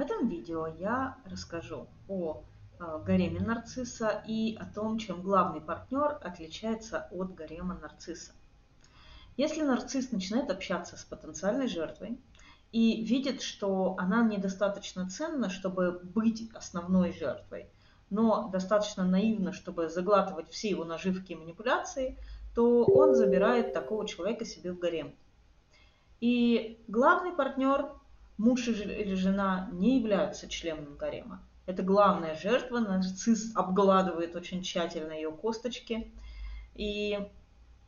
В этом видео я расскажу о э, гареме нарцисса и о том, чем главный партнер отличается от гарема нарцисса. Если нарцисс начинает общаться с потенциальной жертвой и видит, что она недостаточно ценна, чтобы быть основной жертвой, но достаточно наивна, чтобы заглатывать все его наживки и манипуляции, то он забирает такого человека себе в гарем. И главный партнер, муж или жена, не являются членом гарема. Это главная жертва, нарцисс обгладывает очень тщательно ее косточки. И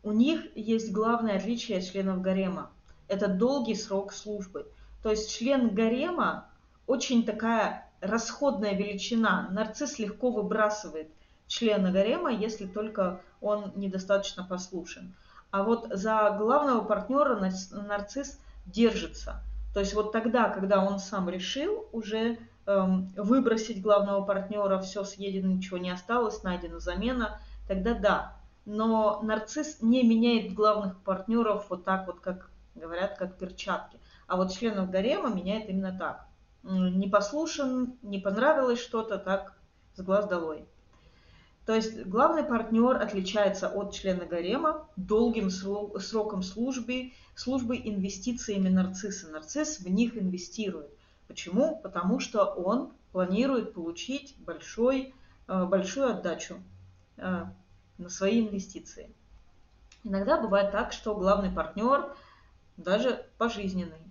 у них есть главное отличие от членов гарема. Это долгий срок службы. То есть член гарема очень такая расходная величина. Нарцисс легко выбрасывает члена гарема, если только он недостаточно послушен. А вот за главного партнера нарцисс держится. То есть вот тогда, когда он сам решил уже эм, выбросить главного партнера, все съедено, ничего не осталось, найдена замена, тогда да. Но нарцисс не меняет главных партнеров вот так вот, как говорят, как перчатки. А вот членов гарема меняет именно так. Не послушан, не понравилось что-то, так с глаз долой. То есть главный партнер отличается от члена гарема долгим сроком службы, службы инвестициями нарцисса. Нарцисс в них инвестирует. Почему? Потому что он планирует получить большой, э, большую отдачу э, на свои инвестиции. Иногда бывает так, что главный партнер даже пожизненный.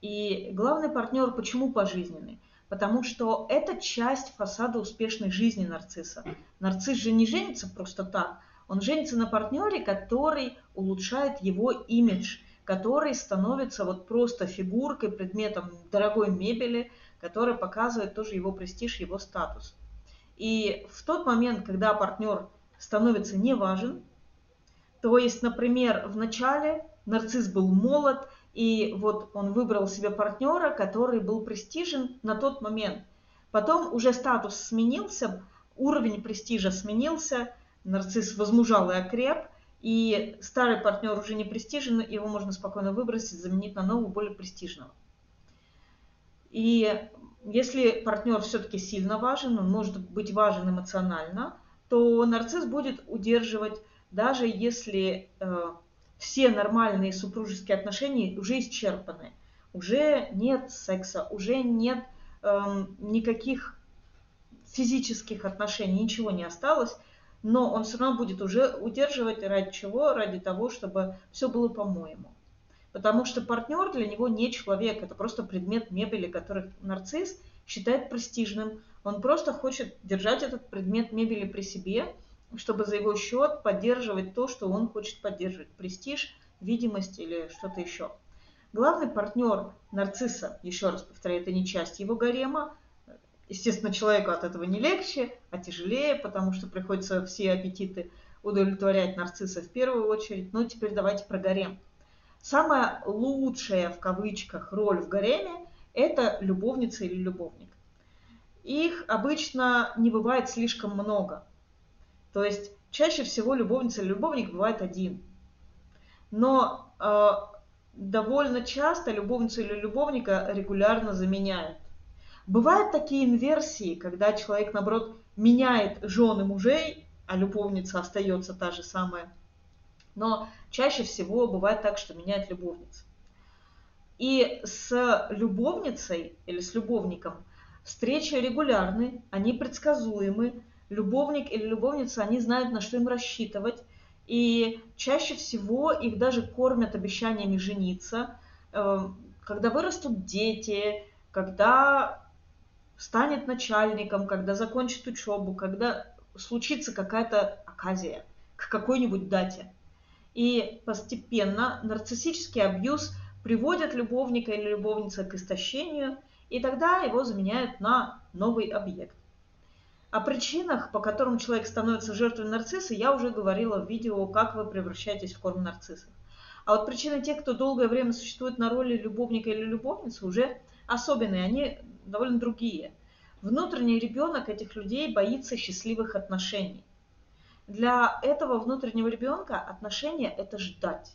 И главный партнер почему пожизненный? Потому что это часть фасада успешной жизни нарцисса. Нарцисс же не женится просто так. Он женится на партнере, который улучшает его имидж, который становится вот просто фигуркой, предметом дорогой мебели, которая показывает тоже его престиж, его статус. И в тот момент, когда партнер становится неважен, то есть, например, в начале нарцисс был молод, и вот он выбрал себе партнера, который был престижен на тот момент. Потом уже статус сменился, уровень престижа сменился, нарцисс возмужал и окреп, и старый партнер уже не престижен, его можно спокойно выбросить, заменить на нового, более престижного. И если партнер все-таки сильно важен, он может быть важен эмоционально, то нарцисс будет удерживать, даже если э, все нормальные супружеские отношения уже исчерпаны. Уже нет секса, уже нет эм, никаких физических отношений, ничего не осталось, но он все равно будет уже удерживать ради чего? Ради того, чтобы все было по-моему. Потому что партнер для него не человек, это просто предмет мебели, который нарцисс считает престижным. Он просто хочет держать этот предмет мебели при себе – чтобы за его счет поддерживать то, что он хочет поддерживать. Престиж, видимость или что-то еще. Главный партнер нарцисса, еще раз повторяю, это не часть его гарема. Естественно, человеку от этого не легче, а тяжелее, потому что приходится все аппетиты удовлетворять нарцисса в первую очередь. Ну, теперь давайте про гарем. Самая лучшая, в кавычках, роль в гареме – это любовница или любовник. Их обычно не бывает слишком много. То есть чаще всего любовница или любовник бывает один. Но э, довольно часто любовницу или любовника регулярно заменяют. Бывают такие инверсии, когда человек, наоборот, меняет жены мужей, а любовница остается та же самая. Но чаще всего бывает так, что меняет любовница. И с любовницей или с любовником встречи регулярны, они предсказуемы, любовник или любовница, они знают, на что им рассчитывать. И чаще всего их даже кормят обещаниями жениться, эм, когда вырастут дети, когда станет начальником, когда закончит учебу, когда случится какая-то оказия к какой-нибудь дате. И постепенно нарциссический абьюз приводит любовника или любовница к истощению, и тогда его заменяют на новый объект. О причинах, по которым человек становится жертвой нарцисса, я уже говорила в видео «Как вы превращаетесь в корм нарциссов». А вот причины тех, кто долгое время существует на роли любовника или любовницы, уже особенные, они довольно другие. Внутренний ребенок этих людей боится счастливых отношений. Для этого внутреннего ребенка отношения – это ждать.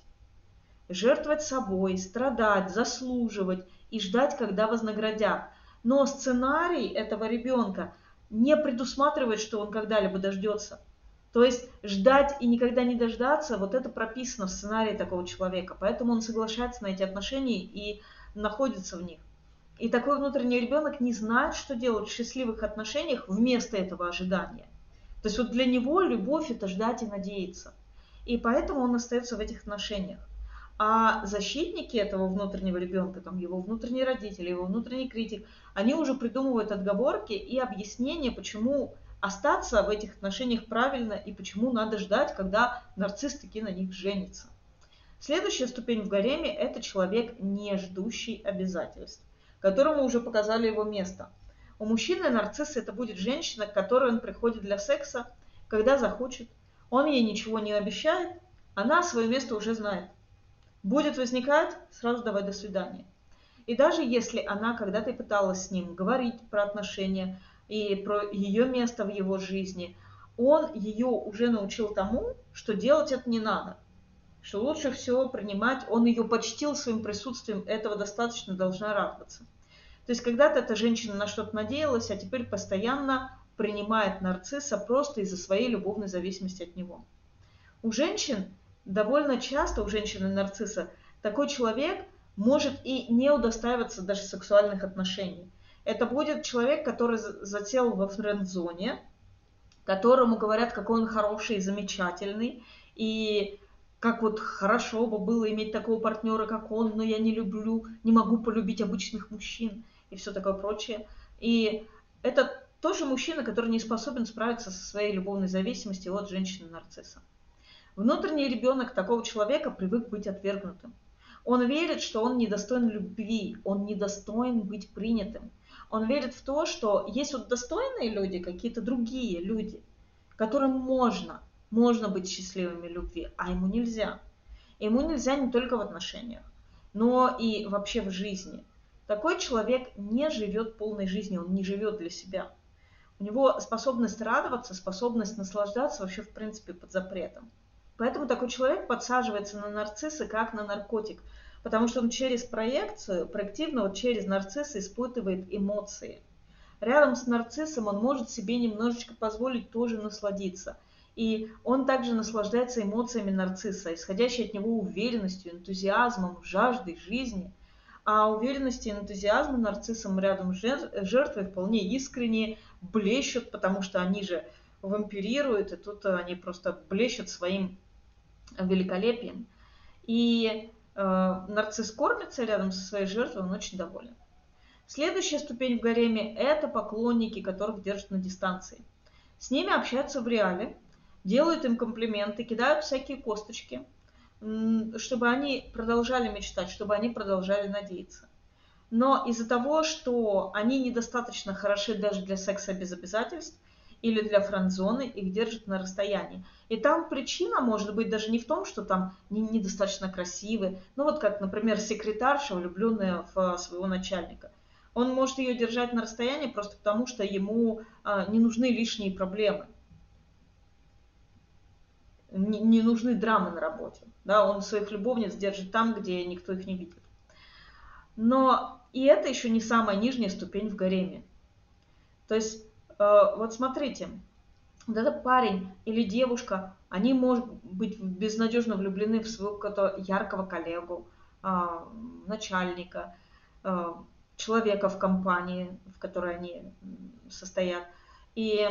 Жертвовать собой, страдать, заслуживать и ждать, когда вознаградят – Но сценарий этого ребенка не предусматривает, что он когда-либо дождется. То есть ждать и никогда не дождаться, вот это прописано в сценарии такого человека. Поэтому он соглашается на эти отношения и находится в них. И такой внутренний ребенок не знает, что делать в счастливых отношениях вместо этого ожидания. То есть вот для него любовь это ждать и надеяться. И поэтому он остается в этих отношениях. А защитники этого внутреннего ребенка, там его внутренний родитель, его внутренний критик, они уже придумывают отговорки и объяснения, почему остаться в этих отношениях правильно и почему надо ждать, когда нарцисс таки на них женится. Следующая ступень в гареме – это человек, не ждущий обязательств, которому уже показали его место. У мужчины нарцисса это будет женщина, к которой он приходит для секса, когда захочет. Он ей ничего не обещает, она свое место уже знает. Будет возникать, сразу давай до свидания. И даже если она когда-то пыталась с ним говорить про отношения, и про ее место в его жизни, он ее уже научил тому, что делать это не надо, что лучше всего принимать, он ее почтил своим присутствием, этого достаточно, должна радоваться. То есть когда-то эта женщина на что-то надеялась, а теперь постоянно принимает нарцисса просто из-за своей любовной зависимости от него. У женщин, довольно часто у женщины-нарцисса, такой человек может и не удостаиваться даже сексуальных отношений. Это будет человек, который зател во френд-зоне, которому говорят, какой он хороший и замечательный, и как вот хорошо бы было иметь такого партнера, как он, но я не люблю, не могу полюбить обычных мужчин и все такое прочее. И это тоже мужчина, который не способен справиться со своей любовной зависимостью от женщины-нарцисса. Внутренний ребенок такого человека привык быть отвергнутым. Он верит, что он недостоин любви, он недостоин быть принятым он верит в то, что есть вот достойные люди, какие-то другие люди, которым можно, можно быть счастливыми любви, а ему нельзя. Ему нельзя не только в отношениях, но и вообще в жизни. Такой человек не живет полной жизнью, он не живет для себя. У него способность радоваться, способность наслаждаться вообще в принципе под запретом. Поэтому такой человек подсаживается на нарциссы как на наркотик – потому что он через проекцию, проективно вот через нарцисса испытывает эмоции. Рядом с нарциссом он может себе немножечко позволить тоже насладиться. И он также наслаждается эмоциями нарцисса, исходящей от него уверенностью, энтузиазмом, жаждой жизни. А уверенность и энтузиазм нарциссом рядом с жертвой вполне искренне блещут, потому что они же вампирируют, и тут они просто блещут своим великолепием. И Э, нарцисс кормится рядом со своей жертвой, он очень доволен. Следующая ступень в гареме – это поклонники, которых держат на дистанции. С ними общаются в реале, делают им комплименты, кидают всякие косточки, чтобы они продолжали мечтать, чтобы они продолжали надеяться. Но из-за того, что они недостаточно хороши даже для секса без обязательств, или для френдзоны, их держат на расстоянии. И там причина может быть даже не в том, что там недостаточно красивые, ну вот как, например, секретарша, влюбленная в своего начальника. Он может ее держать на расстоянии просто потому, что ему а, не нужны лишние проблемы. Не, нужны драмы на работе. Да, он своих любовниц держит там, где никто их не видит. Но и это еще не самая нижняя ступень в гареме. То есть вот смотрите, вот этот парень или девушка, они, может быть, безнадежно влюблены в своего яркого коллегу, а, начальника, э, человека в компании, в которой они состоят. И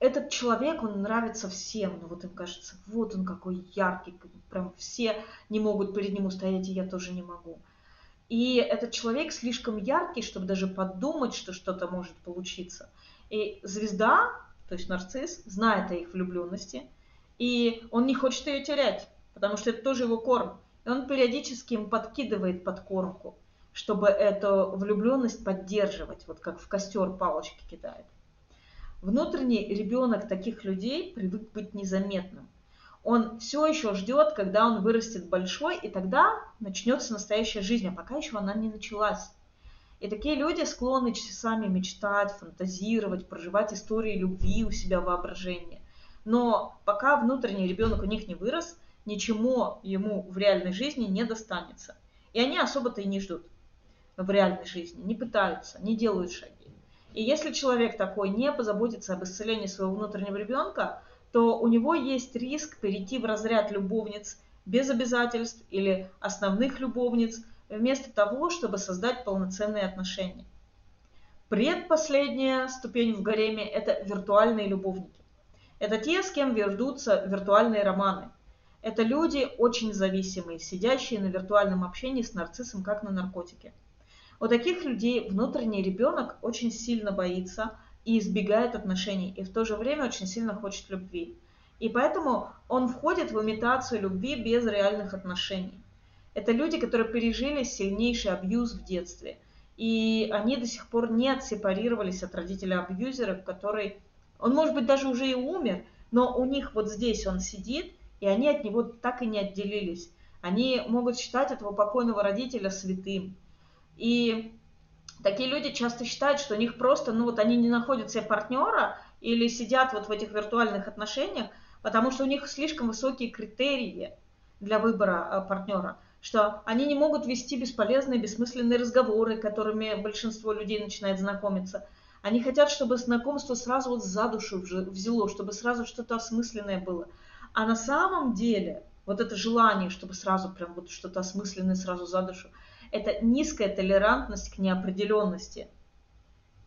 этот человек, он нравится всем. Ну вот им кажется, вот он какой яркий, прям все не могут перед ним устоять, и я тоже не могу. И этот человек слишком яркий, чтобы даже подумать, что что-то может получиться. И звезда, то есть нарцисс, знает о их влюбленности, и он не хочет ее терять, потому что это тоже его корм. И он периодически им подкидывает подкормку, чтобы эту влюбленность поддерживать, вот как в костер палочки кидает. Внутренний ребенок таких людей привык быть незаметным он все еще ждет, когда он вырастет большой, и тогда начнется настоящая жизнь, а пока еще она не началась. И такие люди склонны часами мечтать, фантазировать, проживать истории любви у себя в воображении. Но пока внутренний ребенок у них не вырос, ничему ему в реальной жизни не достанется. И они особо-то и не ждут. в реальной жизни, не пытаются, не делают шаги. И если человек такой не позаботится об исцелении своего внутреннего ребенка, то у него есть риск перейти в разряд любовниц без обязательств или основных любовниц, вместо того, чтобы создать полноценные отношения. Предпоследняя ступень в гареме – это виртуальные любовники. Это те, с кем ведутся виртуальные романы. Это люди очень зависимые, сидящие на виртуальном общении с нарциссом, как на наркотике. У таких людей внутренний ребенок очень сильно боится и избегает отношений, и в то же время очень сильно хочет любви. И поэтому он входит в имитацию любви без реальных отношений. Это люди, которые пережили сильнейший абьюз в детстве. И они до сих пор не отсепарировались от родителя-абьюзера, который, он может быть даже уже и умер, но у них вот здесь он сидит, и они от него так и не отделились. Они могут считать этого покойного родителя святым. И такие люди часто считают, что у них просто, ну вот они не находят себе партнера или сидят вот в этих виртуальных отношениях, потому что у них слишком высокие критерии для выбора э, партнера, что они не могут вести бесполезные, бессмысленные разговоры, которыми большинство людей начинает знакомиться. Они хотят, чтобы знакомство сразу вот за душу взяло, чтобы сразу что-то осмысленное было. А на самом деле вот это желание, чтобы сразу прям вот что-то осмысленное сразу за душу – это низкая толерантность к неопределенности.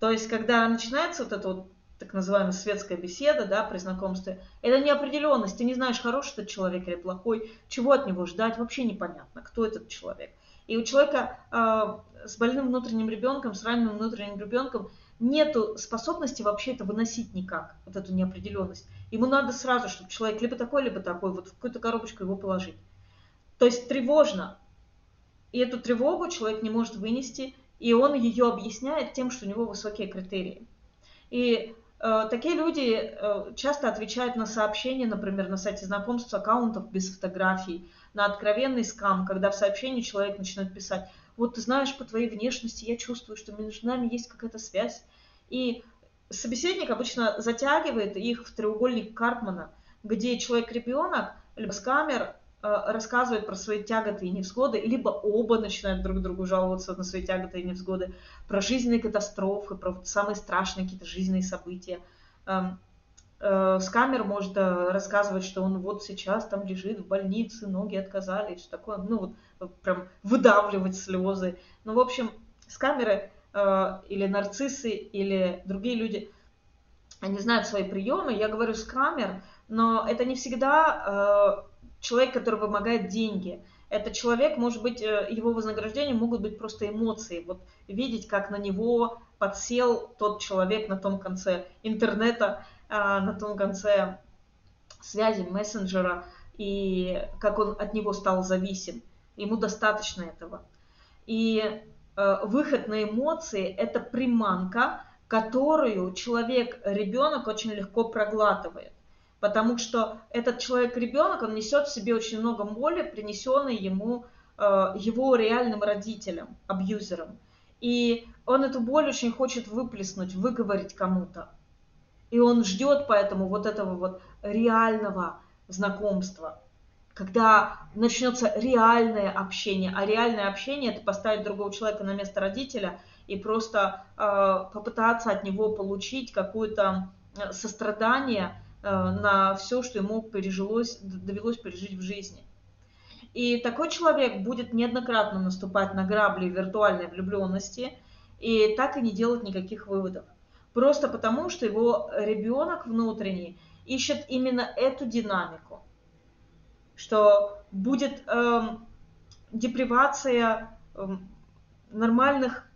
То есть, когда начинается вот эта вот так называемая светская беседа, да, при знакомстве, это неопределенность, ты не знаешь, хороший этот человек или плохой, чего от него ждать, вообще непонятно, кто этот человек. И у человека э, с больным внутренним ребенком, с раненым внутренним ребенком нету способности вообще это выносить никак, вот эту неопределенность. Ему надо сразу, чтобы человек либо такой, либо такой, вот в какую-то коробочку его положить. То есть тревожно, и эту тревогу человек не может вынести, и он ее объясняет тем, что у него высокие критерии. И э, такие люди э, часто отвечают на сообщения, например, на сайте знакомств аккаунтов без фотографий, на откровенный скам, когда в сообщении человек начинает писать, вот ты знаешь, по твоей внешности я чувствую, что между нами есть какая-то связь. И собеседник обычно затягивает их в треугольник Карпмана, где человек-ребенок, либо скамер, Э, рассказывают про свои тяготы и невзгоды, либо оба начинают друг другу жаловаться на свои тяготы и невзгоды, про жизненные катастрофы, про самые страшные какие-то жизненные события. Эм, э, Скамер может э, рассказывать, что он вот сейчас там лежит в больнице, ноги отказали, и все такое, ну вот прям выдавливать слезы. Ну, в общем, скамеры или нарциссы, или другие люди, они знают свои приемы. Я говорю скамер, но это не всегда человек, который вымогает деньги. Это человек, может быть, э, его вознаграждение могут быть просто эмоции. Вот видеть, как на него подсел тот человек на том конце интернета, а, на том конце связи, мессенджера, и как он от него стал зависим. Ему достаточно этого. И э, выход на эмоции – это приманка, которую человек, ребенок очень легко проглатывает потому что этот человек-ребенок, он несет в себе очень много боли, принесенной ему э, его реальным родителям, абьюзерам. И он эту боль очень хочет выплеснуть, выговорить кому-то. И он ждет поэтому вот этого вот реального знакомства, когда начнется реальное общение. А реальное общение – это поставить другого человека на место родителя и просто э, попытаться от него получить какое-то э, сострадание – на все, что ему пережилось, довелось пережить в жизни. И такой человек будет неоднократно наступать на грабли виртуальной влюбленности и так и не делать никаких выводов. Просто потому, что его ребенок внутренний ищет именно эту динамику, что будет эм, депривация эм, нормальных,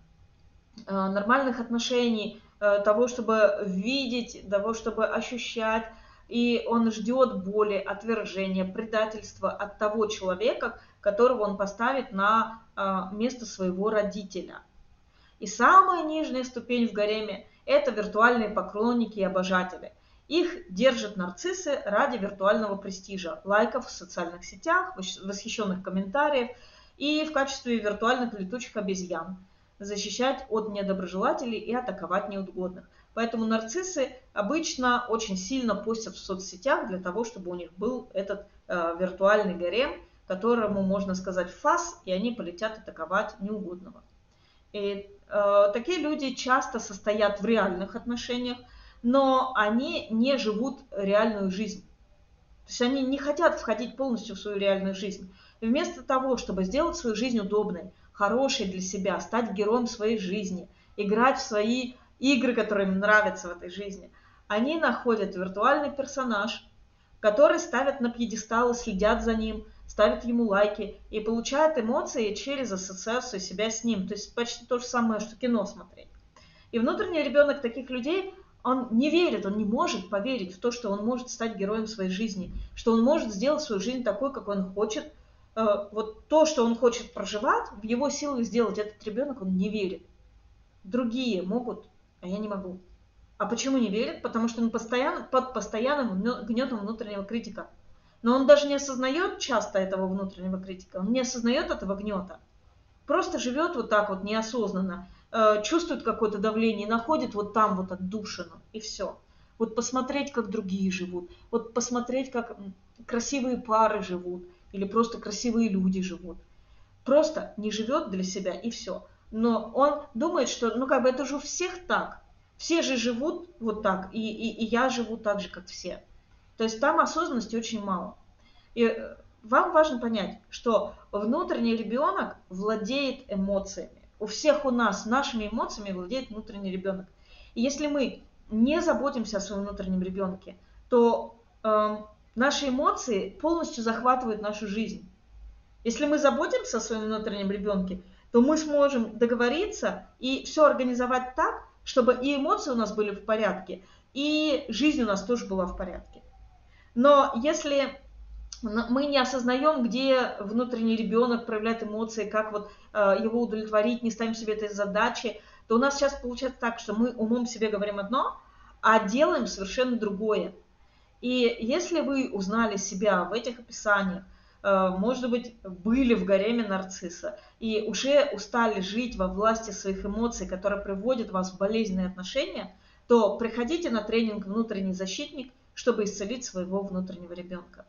э, нормальных отношений, э, того, чтобы видеть, того, чтобы ощущать, и он ждет боли, отвержения, предательства от того человека, которого он поставит на а, место своего родителя. И самая нижняя ступень в гареме – это виртуальные поклонники и обожатели. Их держат нарциссы ради виртуального престижа, лайков в социальных сетях, восхищенных комментариев и в качестве виртуальных летучих обезьян. Защищать от недоброжелателей и атаковать неугодных – Поэтому нарциссы обычно очень сильно постят в соцсетях для того, чтобы у них был этот э, виртуальный гарем, которому можно сказать фас, и они полетят атаковать неугодного. И э, такие люди часто состоят в реальных отношениях, но они не живут реальную жизнь. То есть они не хотят входить полностью в свою реальную жизнь. И вместо того, чтобы сделать свою жизнь удобной, хорошей для себя, стать героем своей жизни, играть в свои игры, которые им нравятся в этой жизни, они находят виртуальный персонаж, который ставят на пьедестал и следят за ним, ставят ему лайки и получают эмоции через ассоциацию себя с ним. То есть почти то же самое, что кино смотреть. И внутренний ребенок таких людей, он не верит, он не может поверить в то, что он может стать героем своей жизни, что он может сделать свою жизнь такой, как он хочет. Э, вот то, что он хочет проживать, в его силах сделать этот ребенок, он не верит. Другие могут, а я не могу. А почему не верит? Потому что он постоянно, под постоянным гнетом внутреннего критика. Но он даже не осознает часто этого внутреннего критика, он не осознает этого гнета. Просто живет вот так вот неосознанно, э, чувствует какое-то давление, находит вот там вот отдушину, и все. Вот посмотреть, как другие живут, вот посмотреть, как красивые пары живут, или просто красивые люди живут. Просто не живет для себя, и все. Но он думает, что, ну как бы это же у всех так. Все же живут вот так, и, и, и я живу так же, как все. То есть там осознанности очень мало. И э, вам важно понять, что внутренний ребенок владеет эмоциями. У всех у нас нашими эмоциями владеет внутренний ребенок. И если мы не заботимся о своем внутреннем ребенке, то э, наши эмоции полностью захватывают нашу жизнь. Если мы заботимся о своем внутреннем ребенке, то мы сможем договориться и все организовать так, чтобы и эмоции у нас были в порядке, и жизнь у нас тоже была в порядке. Но если мы не осознаем, где внутренний ребенок проявляет эмоции, как вот э, его удовлетворить, не ставим себе этой задачи, то у нас сейчас получается так, что мы умом себе говорим одно, а делаем совершенно другое. И если вы узнали себя в этих описаниях, э, может быть, были в гареме нарцисса и уже устали жить во власти своих эмоций, которые приводят вас в болезненные отношения, то приходите на тренинг «Внутренний защитник», чтобы исцелить своего внутреннего ребенка.